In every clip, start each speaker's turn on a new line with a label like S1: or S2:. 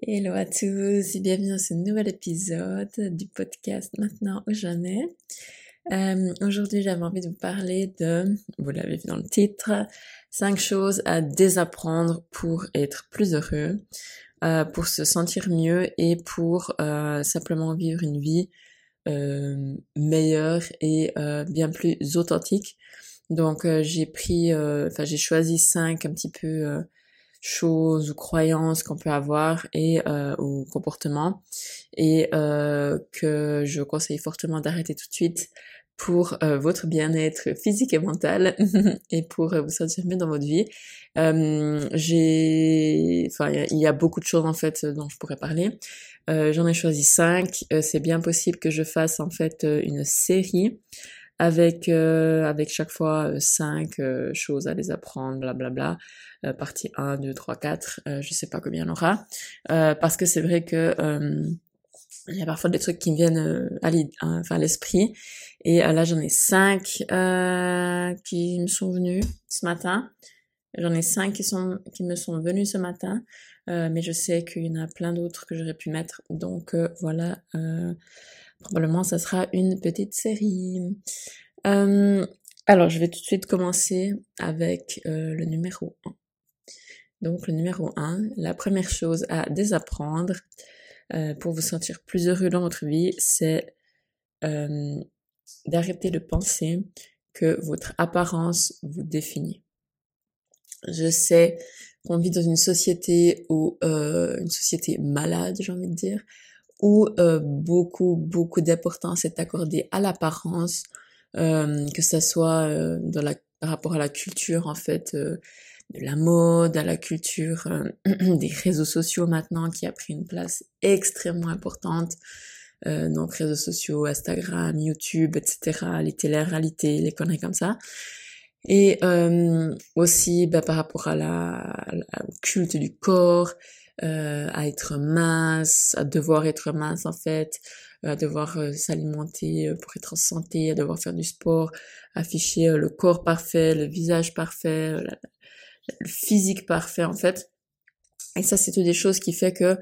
S1: Hello à tous et bienvenue dans ce nouvel épisode du podcast Maintenant ou jamais. Euh, Aujourd'hui j'avais envie de vous parler de, vous l'avez vu dans le titre, 5 choses à désapprendre pour être plus heureux, euh, pour se sentir mieux et pour euh, simplement vivre une vie euh, meilleure et euh, bien plus authentique. Donc euh, j'ai pris, enfin j'ai choisi 5 un petit peu choses ou croyances qu'on peut avoir et euh, ou comportements et euh, que je conseille fortement d'arrêter tout de suite pour euh, votre bien-être physique et mental et pour vous sentir mieux dans votre vie. j'ai, enfin, il y, a beaucoup de choses en fait dont je pourrais parler. J'en ai choisi cinq. c'est bien possible que je fasse en fait une série avec euh, avec chaque fois euh, cinq euh, choses à les apprendre, blablabla. Bla, partie 1, 2, 3, 4, je sais pas combien il y en aura. parce que c'est vrai que il y a parfois des trucs qui me viennent à l'esprit. Et là, j'en ai cinq qui me sont venus ce matin. J'en ai cinq qui, sont, qui me sont venus ce matin. mais je sais qu'il y en a plein d'autres que j'aurais pu mettre. Donc voilà, probablement ça sera une petite série. Euh, alors, je vais tout de suite commencer avec euh, le numéro 1. Donc, le numéro 1, la première chose à désapprendre euh, pour vous sentir plus heureux dans votre vie, c'est d'arrêter de penser que votre apparence vous définit. Je sais qu'on vit dans une société où une société malade, j'ai envie de dire, où beaucoup beaucoup d'importance est accordée à l'apparence, euh, que ça soit euh, dans la, par rapport à la culture en fait euh, de la mode, à la culture des réseaux sociaux maintenant qui a pris une place extrêmement importante. donc réseaux sociaux, Instagram, YouTube, etc., les télé-réalités, les conneries comme ça. Et aussi bah, par rapport à la, au culte du corps, euh, à être mince, à devoir être mince en fait, à devoir euh, s'alimenter euh, pour être en santé, à devoir faire du sport, afficher le corps parfait, le visage parfait, le physique parfait en fait. Et ça, c'est toutes des choses qui fait que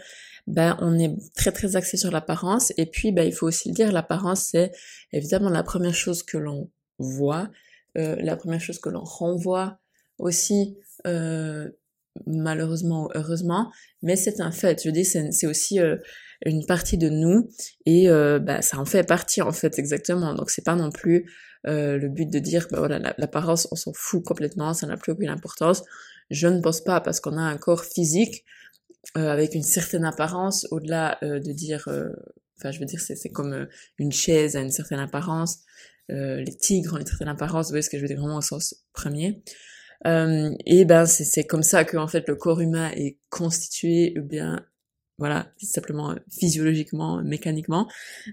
S1: ben on est très très axé sur l'apparence. Et puis ben il faut aussi le dire, l'apparence c'est évidemment la première chose que l'on voit, la première chose que l'on renvoie aussi euh, malheureusement ou heureusement, mais c'est un fait. Je dis, c'est aussi euh, une partie de nous et euh, bah, ça en fait partie en fait exactement. Donc c'est pas non plus euh, le but de dire, bah voilà, l'apparence, on s'en fout complètement, ça n'a plus aucune importance. Je ne pense pas parce qu'on a un corps physique avec une certaine apparence, au-delà de dire, enfin je veux dire, c'est comme une chaise à une certaine apparence. les tigres ont une certaine apparence, vous voyez ce que je veux dire vraiment au sens premier. Euh, et ben c'est comme ça que en fait le corps humain est constitué, ou bien voilà, simplement physiologiquement, mécaniquement.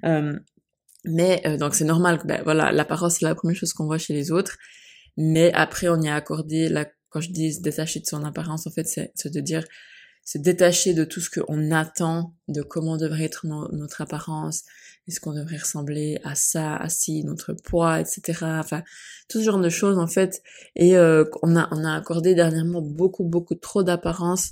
S1: Euh, mais euh, donc c'est normal que ben, voilà l'apparence c'est la première chose qu'on voit chez les autres, mais après on y a accordé la quand je dis se détacher de son apparence en fait c'est de dire se détacher de tout ce qu'on attend de comment devrait être notre apparence, est-ce qu'on devrait ressembler à ça, à ci, notre poids, etc. Enfin, tout ce genre de choses en fait. Et euh, on a on a accordé dernièrement beaucoup beaucoup trop d'apparence,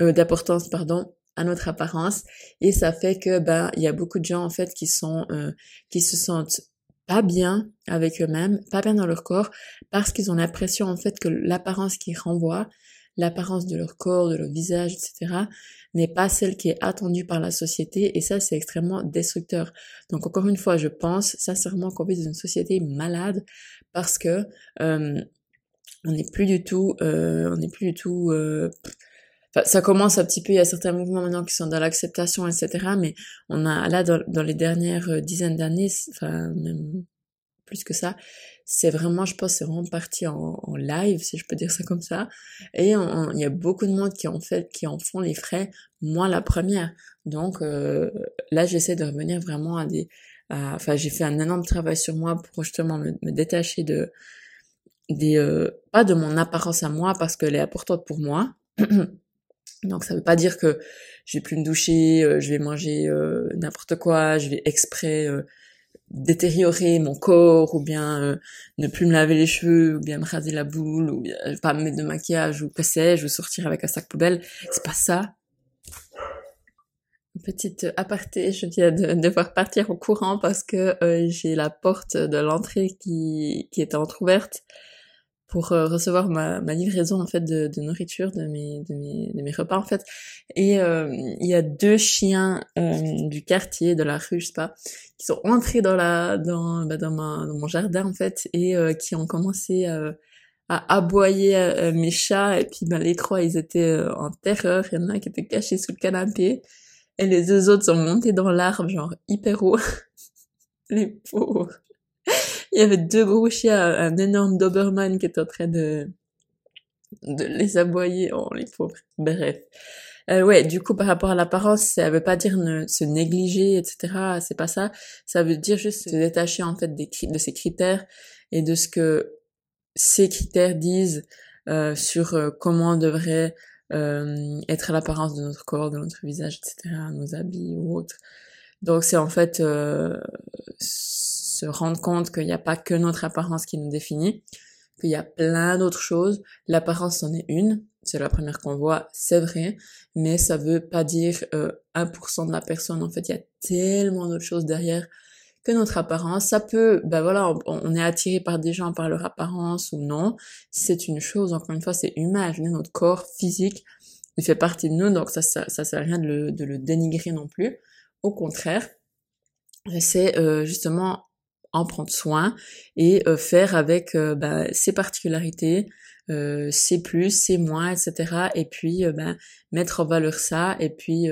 S1: euh, d'importance pardon à notre apparence et ça fait que ben il y a beaucoup de gens en fait qui sont euh, qui se sentent pas bien avec eux-mêmes, pas bien dans leur corps parce qu'ils ont l'impression en fait que l'apparence qu'ils renvoient l'apparence de leur corps, de leur visage, etc., n'est pas celle qui est attendue par la société, et ça, c'est extrêmement destructeur. Donc, encore une fois, je pense sincèrement qu'on vit dans une société malade, parce que euh, on n'est plus du tout, euh, on n'est plus du tout... Euh, ça commence un petit peu, il y a certains mouvements maintenant qui sont dans l'acceptation, etc., mais on a là, dans, dans les dernières dizaines d'années, enfin, même plus que ça, c'est vraiment, je pense, c'est vraiment parti en, live, si je peux dire ça comme ça. Et il y a beaucoup de monde qui en fait, qui en font les frais, moi la première. Donc euh, là, j'essaie de revenir vraiment à des, enfin, j'ai fait un énorme travail sur moi pour justement me, détacher de, des, euh, pas de mon apparence à moi parce qu'elle est importante pour moi. Donc ça veut pas dire que je vais plus me doucher, euh, je vais manger n'importe quoi, je vais exprès détériorer mon corps ou bien euh, ne plus me laver les cheveux ou bien me raser la boule ou bien pas me mettre de maquillage ou que sais-je ou sortir avec un sac poubelle c'est pas ça. Petite aparté, je viens de devoir partir au courant parce que euh, j'ai la porte de l'entrée qui, qui était entrouverte pour euh, recevoir ma, ma, livraison en fait de, de, nourriture de mes, de mes de mes repas en fait et euh, il y a deux chiens du quartier de la rue je sais pas qui sont entrés dans la dans bah, dans, ma, dans mon jardin en fait et qui ont commencé à à aboyer mes chats et puis ben les trois ils étaient en terreur il y en a un qui était caché sous le canapé et les deux autres sont montés dans l'arbre, genre hyper haut. les pauvres. Il y avait deux gros chiens, un énorme Doberman qui était en train de, de les aboyer. Oh, les pauvres. Bref. Euh, ouais, du coup, par rapport à l'apparence, ça veut pas dire ne, se négliger, etc. C'est pas ça. Ça veut dire juste se détacher, en fait, des, de ces critères et de ce que ces critères disent euh, sur euh, comment on devrait euh, être à l'apparence de notre corps, de notre visage, etc., nos habits ou autres. Donc c'est en fait euh, se rendre compte qu'il n'y a pas que notre apparence qui nous définit, qu'il y a plein d'autres choses. L'apparence en est une, c'est la première qu'on voit, c'est vrai, mais ça veut pas dire euh, 1% de la personne. En fait, il y a tellement d'autres choses derrière que notre apparence. Ça peut, ben voilà, on, est attiré par des gens par leur apparence ou non. C'est une chose, encore une fois, c'est humain. notre corps physique, il fait partie de nous, donc ça, ça, ça sert à rien de le, de le dénigrer non plus. Au contraire, c'est euh, justement en prendre soin et euh, faire avec euh, ben, ses particularités, euh, ses plus, ses moins, etc. Et puis ben, mettre en valeur ça et puis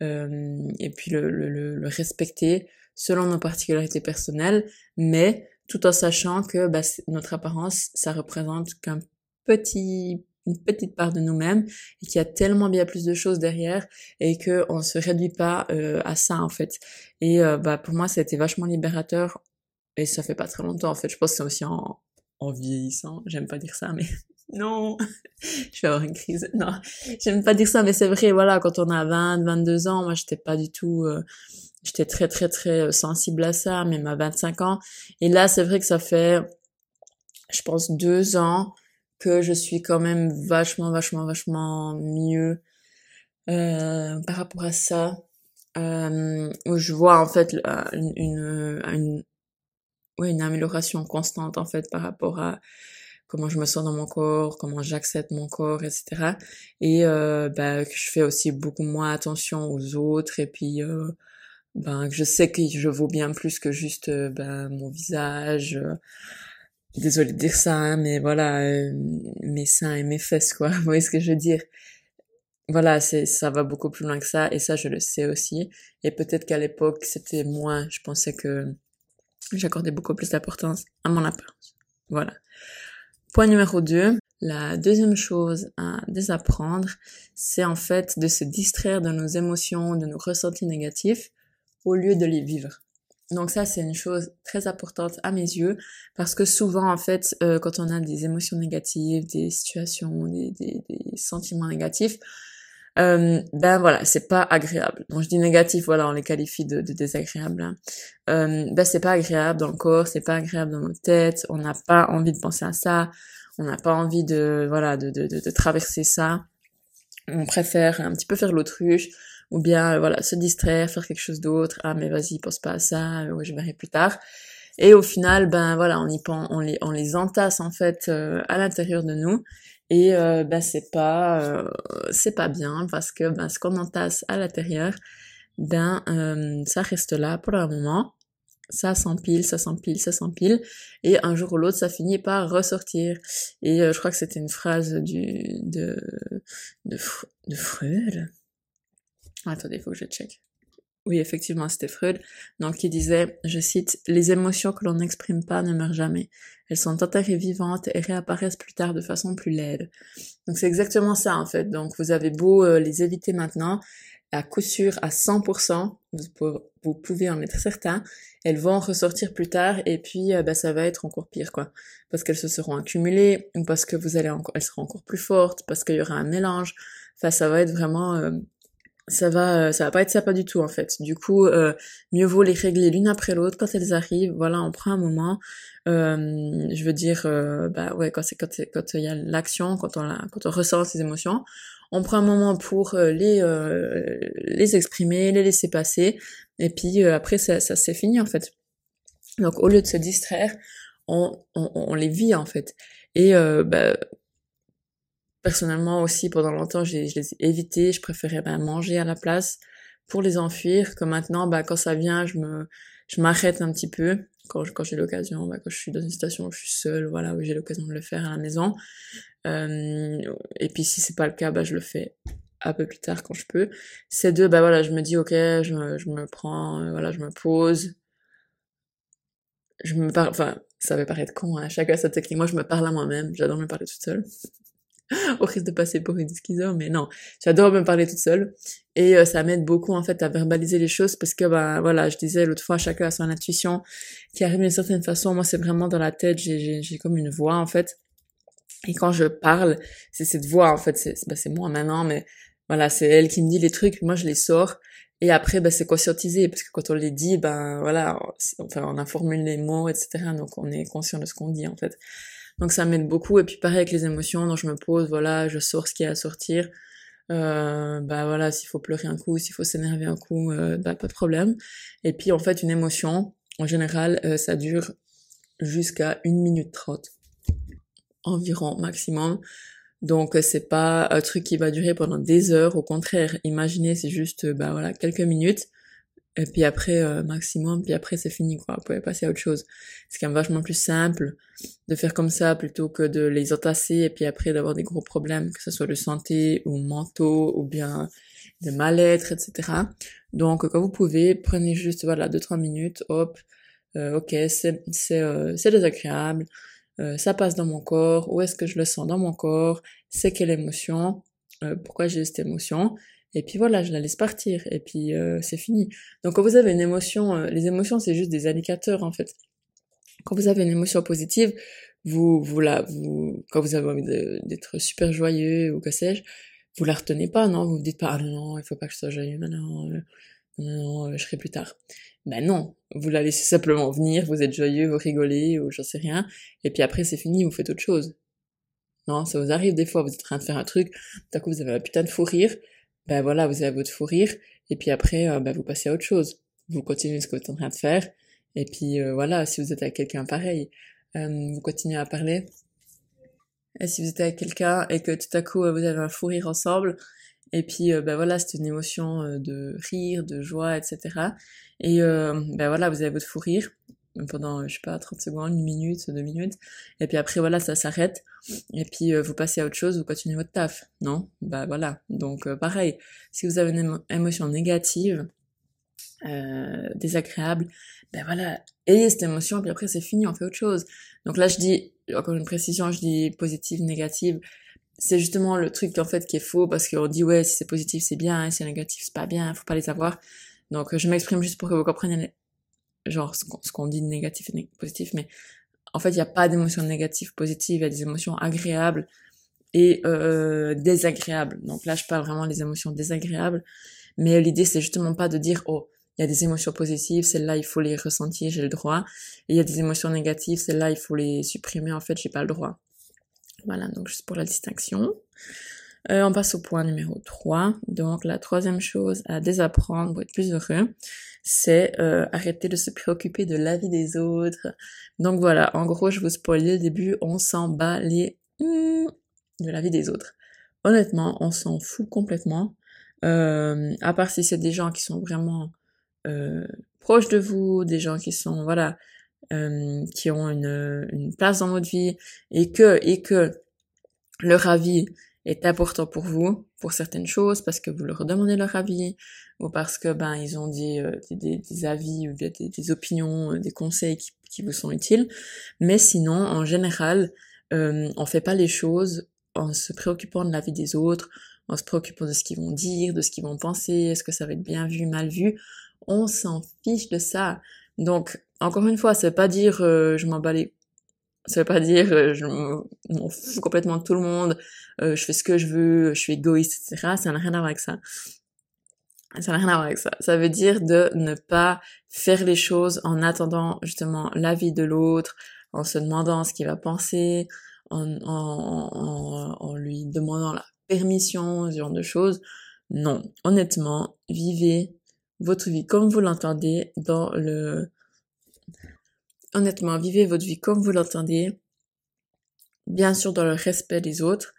S1: et puis le, le, le respecter selon nos particularités personnelles, mais tout en sachant que bah, notre apparence, ça représente qu'un petit une petite part de nous-mêmes et qu'il y a tellement bien plus de choses derrière et que on se réduit pas euh, à ça en fait. Et euh, bah pour moi été vachement libérateur et ça fait pas très longtemps en fait. Je pense que c'est aussi en, en vieillissant. J'aime pas dire ça mais non, je vais avoir une crise. Non, j'aime pas dire ça mais c'est vrai voilà quand on a 20, 22 ans, moi j'étais pas du tout euh, j'étais très très très euh, sensible à ça, même à 25 ans. Et là, c'est vrai que ça fait, je pense, deux ans que je suis quand même vachement, vachement, vachement mieux euh, par rapport à ça. Euh, où je vois en fait une, une, une, ouais, une amélioration constante en fait par rapport à comment je me sens dans mon corps, comment j'accepte mon corps, etc. Et euh, bah, que je fais aussi beaucoup moins attention aux autres. Et puis euh, ben je sais que je vaux bien plus que juste euh, ben mon visage euh, désolé de dire ça hein, mais voilà euh, mes seins et mes fesses quoi vous voyez ce que je veux dire? Voilà c'est ça va beaucoup plus loin que ça et ça je le sais aussi. Et peut-être qu'à l'époque c'était moins. Je pensais que j'accordais beaucoup plus d'importance à mon apparence voilà. Point numéro 2 la deuxième chose à désapprendre, c'est en fait de se distraire de nos émotions, de nos ressentis négatifs au lieu de les vivre. Donc ça, c'est une chose très importante à mes yeux, parce que souvent, en fait, euh, quand on a des émotions négatives, des situations, des, des, des sentiments négatifs, euh, ben voilà, c'est pas agréable. Donc je dis négatif, voilà, on les qualifie de, désagréables. Hein. Euh, ben c'est pas agréable dans le corps, c'est pas agréable dans nos têtes, on n'a pas envie de penser à ça, on n'a pas envie de, voilà, de, de, de, traverser ça. On préfère un petit peu faire l'autruche, ou bien euh, voilà se distraire, faire quelque chose d'autre. Ah mais vas-y, pense pas à ça, je verrai plus tard. Et au final, ben voilà, on y pense, on les, on les entasse en fait à l'intérieur de nous. Et ben c'est pas, c'est pas bien parce que ben ce qu'on entasse à l'intérieur, ben ça reste là pour un moment. Ça s'empile, ça s'empile, ça s'empile, et un jour ou l'autre, ça finit par ressortir. Et je crois que c'était une phrase du de de, de Freud, Attendez, faut que je check. Oui, effectivement, c'était Freud. Donc, il disait, je cite, Les émotions que l'on n'exprime pas ne meurent jamais. Elles sont enterrées vivantes et réapparaissent plus tard de façon plus laide. Donc, c'est exactement ça, en fait. Donc, vous avez beau euh, les éviter maintenant, à coup sûr, à 100%, vous, pouvez en être certain, elles vont ressortir plus tard et puis euh, bah, ça va être encore pire, quoi. Parce qu'elles se seront accumulées, ou parce que vous allez encore, elles seront encore plus fortes, parce qu'il y aura un mélange. Enfin, ça va être vraiment... Euh, ça va euh, ça va pas être sympa du tout en fait du coup euh, mieux vaut les régler l'une après l'autre quand elles arrivent voilà on prend un moment euh, je veux dire bah ouais quand c'est quand quand il y a l'action quand on la, quand on ressent ces émotions on prend un moment pour euh, les euh, les exprimer, les laisser passer, et puis euh, après ça, ça c'est fini en fait. Donc au lieu de se distraire, on, on, on les vit en fait. Et bah, personnellement aussi pendant longtemps je les ai évités, je préférais ben, manger à la place pour les enfuir. Que maintenant, bah quand ça vient, je m'arrête un petit peu quand, j'ai l'occasion, bah, quand je suis dans une situation où je suis seule, voilà, où j'ai l'occasion de le faire à la maison. Euh, et puis si c'est pas le cas, bah je le fais un peu plus tard quand je peux. Ces deux, bah voilà, je me dis ok, je me, je me prends, euh, voilà, je me pose. Je me parle, enfin, ça va paraître con, hein, chacun sa technique. Moi, je me parle à moi-même, j'adore me parler toute seule. au risque de passer pour une schizo, mais non, j'adore me parler toute seule et euh, ça m'aide beaucoup en fait à verbaliser les choses parce que bah voilà, je disais l'autre fois chacun a son intuition qui arrive d'une certaine façon. Moi, c'est vraiment dans la tête, j'ai j'ai comme une voix en fait. Et quand je parle, c'est cette voix en fait, c'est bah, c'est moi maintenant, mais voilà, c'est elle qui me dit les trucs, moi je les sors. Et après, bah, c'est conscientisé, parce que quand on les dit, ben voilà, enfin, on a formulé les mots, etc. Donc on est conscient de ce qu'on dit en fait. Donc ça m'aide beaucoup. Et puis pareil avec les émotions, donc je me pose, voilà, je sors ce qui a à sortir. Euh, bah voilà, s'il faut pleurer un coup, s'il faut s'énerver un coup, euh, bah pas de problème. Et puis en fait, une émotion, en général, euh, ça dure jusqu'à une minute trente environ maximum. Donc c'est pas un truc qui va durer pendant des heures. Au contraire, imaginez, c'est juste bah voilà quelques minutes et puis après euh, maximum puis après c'est fini quoi. Vous pouvez passer à autre chose. C'est quand même vachement plus simple de faire comme ça plutôt que de les entasser et puis après d'avoir des gros problèmes que ce soit de santé ou mentaux ou bien de mal-être etc donc quand vous pouvez prenez juste voilà deux trois minutes hop euh, ok c'est c'est euh, c'est désagréable euh, ça passe dans mon corps où est-ce que je le sens dans mon corps c'est quelle émotion pourquoi j'ai cette émotion et puis voilà, je la laisse partir, et puis euh, c'est fini. Donc quand vous avez une émotion, euh, les émotions c'est juste des indicateurs en fait. Quand vous avez une émotion positive, vous, vous la, vous, quand vous avez envie d'être super joyeux ou que sais-je, vous la retenez pas, non? Vous vous dites pas, ah non, non, il faut pas que je sois joyeux maintenant, euh, non, non, je serai plus tard. Ben non, vous la laissez simplement venir, vous êtes joyeux, vous rigolez, ou j'en sais rien, et puis après c'est fini, vous faites autre chose. Non, ça vous arrive des fois, vous êtes en train de faire un truc, d'un coup vous avez un putain de fou rire, ben voilà, vous avez votre fou rire, et puis après, euh, ben vous passez à autre chose. Vous continuez ce que vous êtes en train de faire, et puis euh, voilà, si vous êtes avec quelqu'un pareil, euh, vous continuez à parler. Et si vous êtes avec quelqu'un et que tout à coup vous avez un fou rire ensemble, et puis ben voilà, c'est une émotion de rire, de joie, etc. Et ben voilà, vous avez votre fou rire, pendant, je sais pas, 30 secondes, une minute, deux minutes. Et puis après, voilà, ça s'arrête. Et puis, euh, vous passez à autre chose, vous continuez votre taf. Non? Bah voilà. Donc, euh, pareil. Si vous avez une émotion négative, euh, désagréable, ben voilà, ayez cette émotion, puis après c'est fini, on fait autre chose. Donc là, je dis, encore une précision, je dis positive, négative. C'est justement le truc en fait qui est faux parce qu'on dit ouais si c'est positif c'est bien, si c'est négatif c'est pas bien, faut pas les avoir. Donc je m'exprime juste pour que vous compreniez genre ce qu'on dit de négatif et positif, mais en fait, il n'y a pas d'émotions négatives, positives, il y a des émotions agréables et euh, désagréables. Donc là, je parle vraiment des émotions désagréables, mais l'idée, c'est justement pas de dire, oh, il y a des émotions positives, celles-là, il faut les ressentir, j'ai le droit, et il y a des émotions négatives, celles-là, il faut les supprimer, en fait, j'ai pas le droit. Voilà, donc juste pour la distinction. Euh, on passe au point numéro 3. Donc la troisième chose à désapprendre pour être plus heureux, c'est euh, arrêter de se préoccuper de la vie des autres. Donc voilà, en gros, je vous spoil le début, on s'en bat les hmm, de la vie des autres. Honnêtement, on s'en fout complètement. Euh, à part si c'est des gens qui sont vraiment proches de vous, des gens qui sont voilà, qui ont une, une place dans votre vie et que et que leur avis est important pour vous, pour certaines choses, parce que vous leur demandez leur avis, ou parce que ben ils ont dit euh, des, des, avis ou des, des, opinions, euh, des conseils qui, qui, vous sont utiles. Mais sinon, en général, euh, on fait pas les choses en se préoccupant de la vie des autres, en se préoccupant de ce qu'ils vont dire, de ce qu'ils vont penser, est-ce que ça va être bien vu, mal vu. On s'en fiche de ça. Donc, encore une fois, ça veut pas dire euh, je m'en bats les ça veut pas dire euh, je m'en fous complètement de tout le monde, euh, je fais ce que je veux, je suis égoïste, etc. Ça n'a rien à voir avec ça. Ça n'a rien à voir avec ça. Ça veut dire de ne pas faire les choses en attendant justement l'avis de l'autre, en se demandant ce qu'il va penser, en, en, en, en, lui demandant la permission, ce genre de choses. Non, honnêtement, vivez votre vie comme vous l'entendez dans le... Honnêtement, vivez votre vie comme vous l'entendez, bien sûr dans le respect des autres,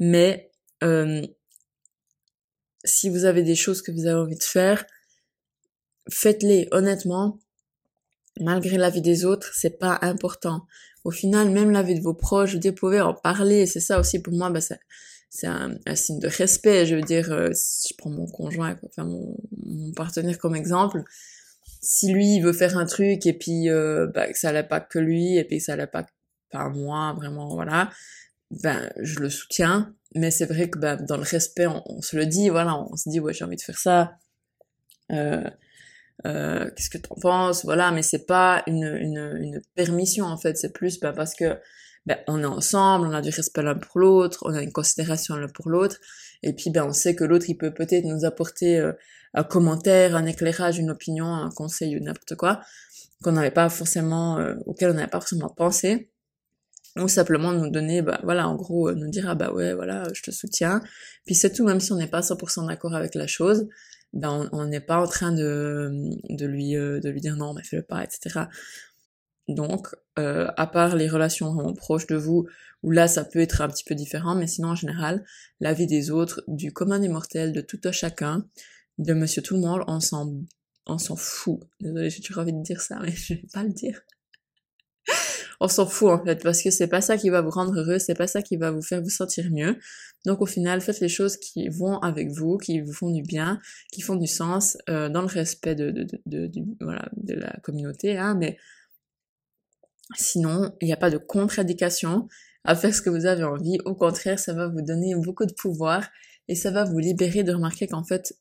S1: mais euh, si vous avez des choses que vous avez envie de faire, faites-les honnêtement. Malgré la vie des autres, c'est pas important. Au final, même la vie de vos proches, vous pouvez en parler. C'est ça aussi pour moi, bah, c'est un, signe de respect. Je veux dire, euh, je prends mon conjoint, enfin mon, mon, partenaire comme exemple, si lui il veut faire un truc et puis euh, bah, que ça pas que lui et puis que ça pas pas moi, vraiment, voilà, ben je le soutiens. Mais c'est vrai que ben, dans le respect, on, se le dit, voilà, on se dit ouais j'ai envie de faire ça. Euh, euh, qu'est-ce que t'en penses? Voilà, mais c'est pas une, une, une permission en fait, c'est plus ben, parce que ben, on est ensemble, on a du respect l'un pour l'autre, on a une considération l'un pour l'autre, et puis ben on sait que l'autre il peut peut-être nous apporter euh, un commentaire, un éclairage, une opinion, un conseil ou n'importe quoi qu'on n'avait pas forcément, euh, auquel on n'avait pas forcément pensé, ou simplement nous donner, bah voilà, en gros euh, nous dire ah bah ouais voilà, je te soutiens, puis c'est tout, même si on n'est pas 100% d'accord avec la chose, ben on n'est pas en train de, de lui de lui dire non mais fais-le pas, etc. Donc, euh, à part les relations vraiment proches de vous, où là ça peut être un petit peu différent, mais sinon en général, la vie des autres, du commun des mortels, de tout à chacun, de monsieur tout le monde, on s'en, on s'en fout. Désolée, j'ai toujours envie de dire ça, mais je vais pas le dire. on s'en fout en fait, parce que c'est pas ça qui va vous rendre heureux, c'est pas ça qui va vous faire vous sentir mieux. Donc au final, faites les choses qui vont avec vous, qui vous font du bien, qui font du sens, euh, dans le respect de, de, de, de, voilà, de la communauté, hein, mais Sinon, il n'y a pas de contre-indication à faire ce que vous avez envie. Au contraire, ça va vous donner beaucoup de pouvoir et ça va vous libérer de remarquer qu'en fait,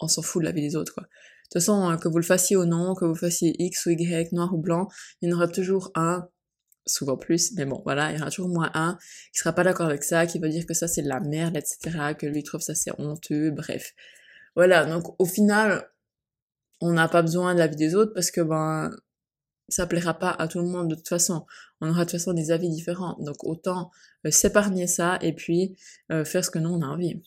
S1: on s'en fout de la vie des autres, quoi. De toute façon, euh, que vous le fassiez ou non, que vous fassiez X ou Y, noir ou blanc, il y en aura toujours un, souvent plus, mais bon, voilà, il y aura toujours moins un qui sera pas d'accord avec ça, qui va dire que ça c'est de la merde, etc., que lui trouve ça c'est honteux, bref. Voilà, donc au final, on n'a pas besoin de la vie des autres parce que ben ça plaira pas à tout le monde de toute façon. On aura de toute façon des avis différents. Donc autant euh, s'épargner ça et puis euh, faire ce que nous on a envie.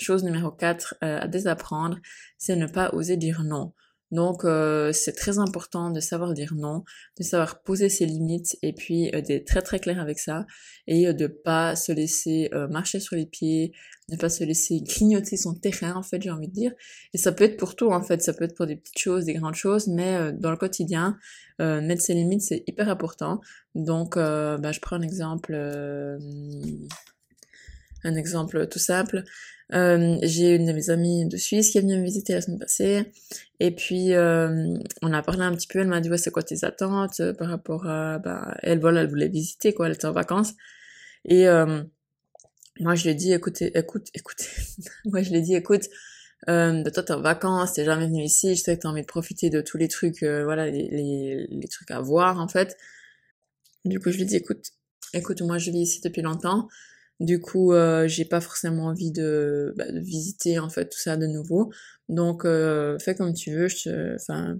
S1: Chose numéro 4 euh, à désapprendre, c'est ne pas oser dire non. Donc euh, c'est très important de savoir dire non, de savoir poser ses limites et puis euh, d'être très très clair avec ça et euh, de pas se laisser marcher sur les pieds, ne pas se laisser grignoter son terrain en fait j'ai envie de dire. Et ça peut être pour tout en fait, ça peut être pour des petites choses, des grandes choses, mais dans le quotidien, mettre ses limites c'est hyper important. Donc bah, je prends un exemple, un exemple tout simple. Euh, j'ai une de mes amies de Suisse qui est venue me visiter la semaine passée. Et puis, euh, on a parlé un petit peu. Elle m'a dit, ouais, c'est quoi tes attentes euh, par rapport à... Bah, elle, voilà, elle voulait visiter, quoi. Elle était en vacances. Et moi, je lui ai dit, écoutez, écoute, écoutez. moi, je lui ai dit, écoute, euh, toi, t'es en vacances, t'es jamais venu ici. Je sais que t'as envie de profiter de tous les trucs, voilà, les, les, les trucs à voir, en fait. Du coup, je lui ai dit, écoute, écoute, moi, je vis ici depuis longtemps. Du coup, euh, j'ai pas forcément envie de, bah, de, visiter en fait tout ça de nouveau. Donc, euh, fais comme tu veux. Je, enfin,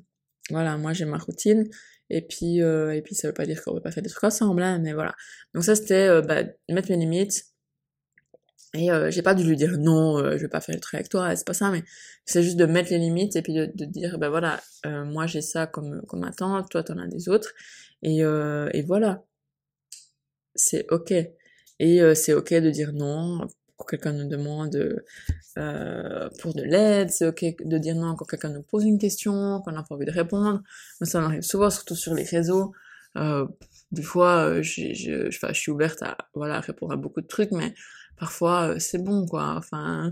S1: voilà, moi j'ai ma routine. Et puis, euh, et puis ça veut pas dire qu'on veut pas faire des trucs ensemble, hein, mais voilà. Donc ça c'était euh, bah, mettre mes limites. Et euh, j'ai pas dû lui dire non, je vais pas faire le truc avec toi, c'est pas ça, mais c'est juste de mettre les limites et puis de, de dire ben voilà, moi j'ai ça comme comme attente, toi t'en as des autres, et et voilà, c'est ok. Et euh, c'est ok de dire non quand quelqu'un nous demande euh, pour de l'aide, c'est ok de dire non quand quelqu'un nous pose une question, qu'on n'a pas envie de répondre. Mais ça m'arrive souvent, surtout sur les réseaux. Euh, des fois, euh, je, je, je, suis ouverte à voilà répondre à beaucoup de trucs, mais parfois euh, c'est bon quoi. Enfin,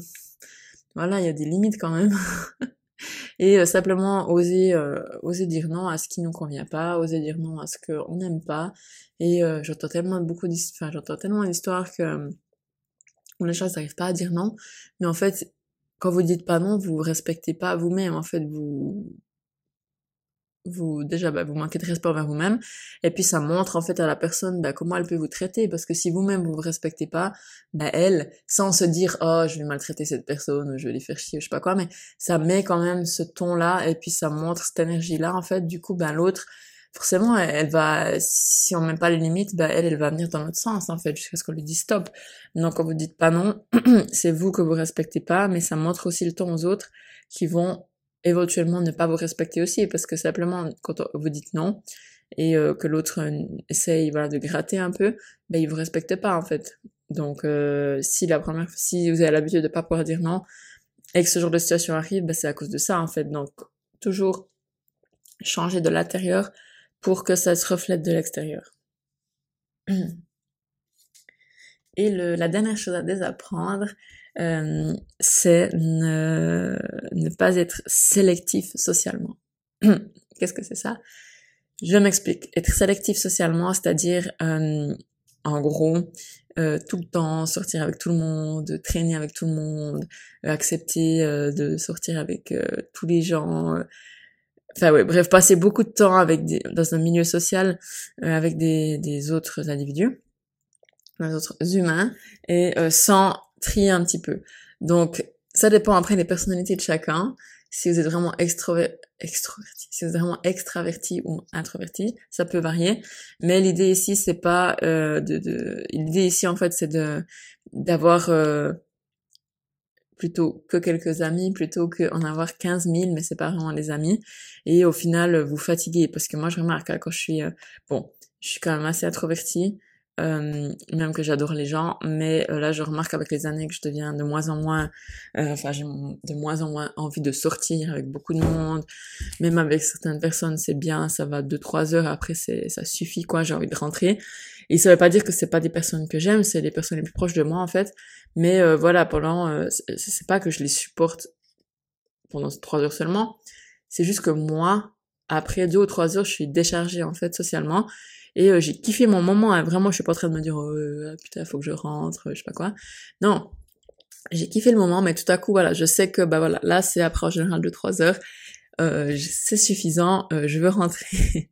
S1: voilà, il y a des limites quand même. et simplement oser oser dire non à ce qui nous convient pas, oser dire non à ce qu'on n'aime pas, et euh, j'entends tellement beaucoup d'histoires, j'entends tellement d'histoires que euh, les gens n'arrivent pas à dire non. Mais en fait, quand vous dites pas non, vous respectez pas vous-même. En fait, vous, vous déjà bah, vous manquez de respect envers vous-même. Et puis ça montre en fait à la personne bah, comment elle peut vous traiter. Parce que si vous-même vous vous respectez pas bah elle sans se dire oh je vais maltraiter cette personne je vais les faire chier je sais pas quoi mais ça met quand même ce ton là et puis ça montre cette énergie là en fait. Du coup bah l'autre forcément, elle, va, si on met pas les limites, bah, elle, elle va venir dans notre sens, en fait, jusqu'à ce qu'on lui dise stop. Donc, quand vous dites pas non, c'est vous que vous respectez pas, mais ça montre aussi le temps aux autres qui vont éventuellement ne pas vous respecter aussi, parce que simplement, quand vous dites non, et euh, que l'autre euh, essaye voilà, de gratter un peu, ben, il vous respecte pas, en fait. Donc, euh, si la première, si vous avez l'habitude de pas pouvoir dire non, et que ce genre de situation arrive, ben, c'est à cause de ça, en fait. Donc, toujours changer de l'intérieur pour que ça se reflète de l'extérieur. Et le, la dernière chose à désapprendre, euh, c'est ne, ne pas être sélectif socialement. Qu'est-ce que c'est ça? Je m'explique. Être sélectif socialement, c'est-à-dire, euh, en gros, euh, tout le temps sortir avec tout le monde, traîner avec tout le monde, accepter euh, de sortir avec euh, tous les gens, enfin ouais, bref, passer beaucoup de temps avec des, dans un milieu social euh, avec des, des autres individus, des autres humains, et euh, sans trier un petit peu. Donc, ça dépend après des personnalités de chacun. Si vous êtes vraiment extroverti, extroverti, si vous êtes vraiment extraverti ou introverti, ça peut varier. Mais l'idée ici, c'est pas euh, de, l'idée ici en fait, c'est de d'avoir euh, plutôt que quelques amis, plutôt qu'en avoir 15 000, mais c'est pas vraiment les amis. Et au final, vous fatiguez, parce que moi, je remarque, hein, quand je suis, euh, bon, je suis quand même assez introvertie, euh, même que j'adore les gens, mais euh, là je remarque avec les années que je deviens de moins en moins, euh, enfin j'ai de moins en moins envie de sortir avec beaucoup de monde, même avec certaines personnes c'est bien, ça va deux trois heures après c'est ça suffit quoi, j'ai envie de rentrer. Et ça veut pas dire que c'est pas des personnes que j'aime, c'est les personnes les plus proches de moi en fait, mais euh, voilà pendant, c'est pas que je les supporte pendant trois heures seulement, c'est juste que moi après deux ou trois heures je suis déchargée en fait socialement et euh, j'ai kiffé mon moment, hein. vraiment, je suis pas en train de me dire, oh, euh, putain, faut que je rentre, je sais pas quoi. Non, j'ai kiffé le moment, mais tout à coup, voilà, je sais que, bah voilà, là, c'est après en général de trois heures, euh, c'est suffisant, euh, je veux rentrer.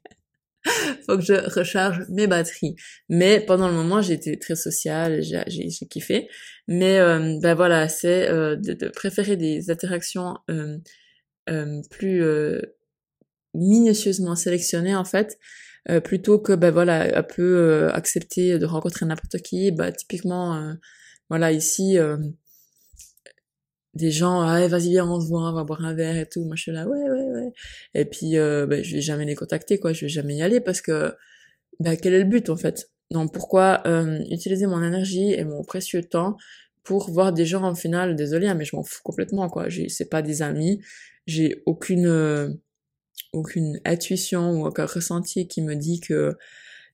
S1: faut que je recharge mes batteries. Mais pendant le moment, j'ai été très sociale, j'ai, kiffé. Mais ben voilà, c'est euh, de, de, préférer des interactions plus minutieusement sélectionnées en fait, euh, plutôt que ben voilà un peu euh, accepter de rencontrer n'importe qui. Bah typiquement euh, voilà ici des gens ah vas-y viens on se voit on va boire un verre et tout. Moi je suis là ouais ouais ouais. Et puis ben, je vais jamais les contacter quoi. Je vais jamais y aller parce que bah quel est le but en fait? Donc pourquoi utiliser mon énergie et mon précieux temps pour voir des gens en final désolé hein, mais je m'en fous complètement quoi. J'ai c'est pas des amis. J'ai aucune aucune intuition ou aucun ressenti qui me dit que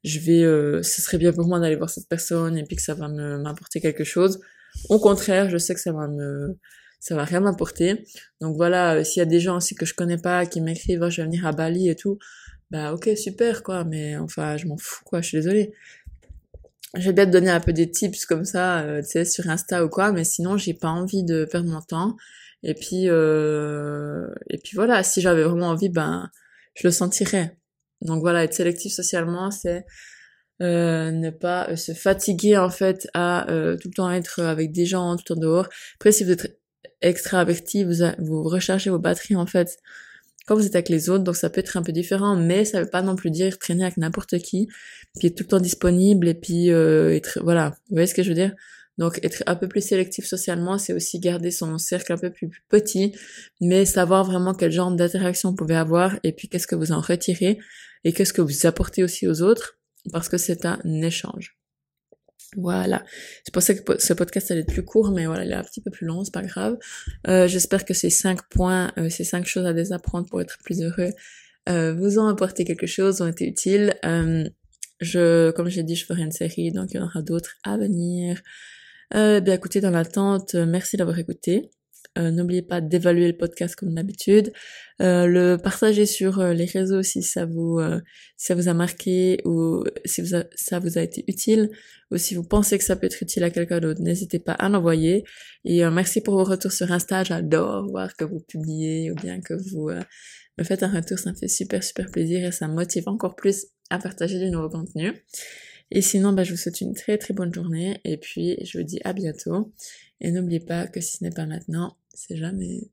S1: je vais, euh, ce serait bien pour moi d'aller voir cette personne et puis que ça va m'apporter quelque chose. Au contraire, je sais que ça va me, ça va rien m'apporter. Donc voilà, euh, s'il y a des gens aussi que je connais pas qui m'écrivent, oh, je vais venir à Bali et tout, bah ok super quoi, mais enfin je m'en fous quoi, je suis désolée. Je vais bien te donner un peu des tips comme ça, euh, tu sais, sur Insta ou quoi, mais sinon j'ai pas envie de perdre mon temps. Et puis, euh, et puis voilà, si j'avais vraiment envie, ben, je le sentirais. Donc voilà, être sélectif socialement, c'est euh, ne pas euh, se fatiguer en fait à euh, tout le temps être avec des gens, tout le temps dehors. Après, si vous êtes extraverti, vous, vous rechargez vos batteries en fait quand vous êtes avec les autres, donc ça peut être un peu différent, mais ça veut pas non plus dire traîner avec n'importe qui, puis être tout le temps disponible et puis euh, être voilà, vous voyez ce que je veux dire? Donc être un peu plus sélectif socialement, c'est aussi garder son cercle un peu plus petit, mais savoir vraiment quel genre d'interaction vous pouvez avoir et puis qu'est-ce que vous en retirez et qu'est-ce que vous apportez aussi aux autres parce que c'est un échange. Voilà. C'est pour ça que ce podcast allait être plus court, mais voilà, il est un petit peu plus long, c'est pas grave. Euh, J'espère que ces cinq points, euh, ces cinq choses à désapprendre pour être plus heureux, euh, vous ont apporté quelque chose, ont été utiles. Euh, je, comme j'ai dit, je ferai une série, donc il y en aura d'autres à venir. Euh, bien écoutez, dans l'attente, euh, merci d'avoir écouté. Euh, N'oubliez pas d'évaluer le podcast comme d'habitude, euh, le partager sur euh, les réseaux si ça vous si ça vous a marqué ou si vous ça vous a été utile ou si vous pensez que ça peut être utile à quelqu'un d'autre, n'hésitez pas à l'envoyer. Et merci pour vos retours sur Insta, j'adore voir que vous publiez ou bien que vous me faites un retour, ça me fait super super plaisir et ça me motive encore plus à partager du nouveau contenu. Et sinon, bah, je vous souhaite une très très bonne journée et puis je vous dis à bientôt. Et n'oubliez pas que si ce n'est pas maintenant, c'est jamais.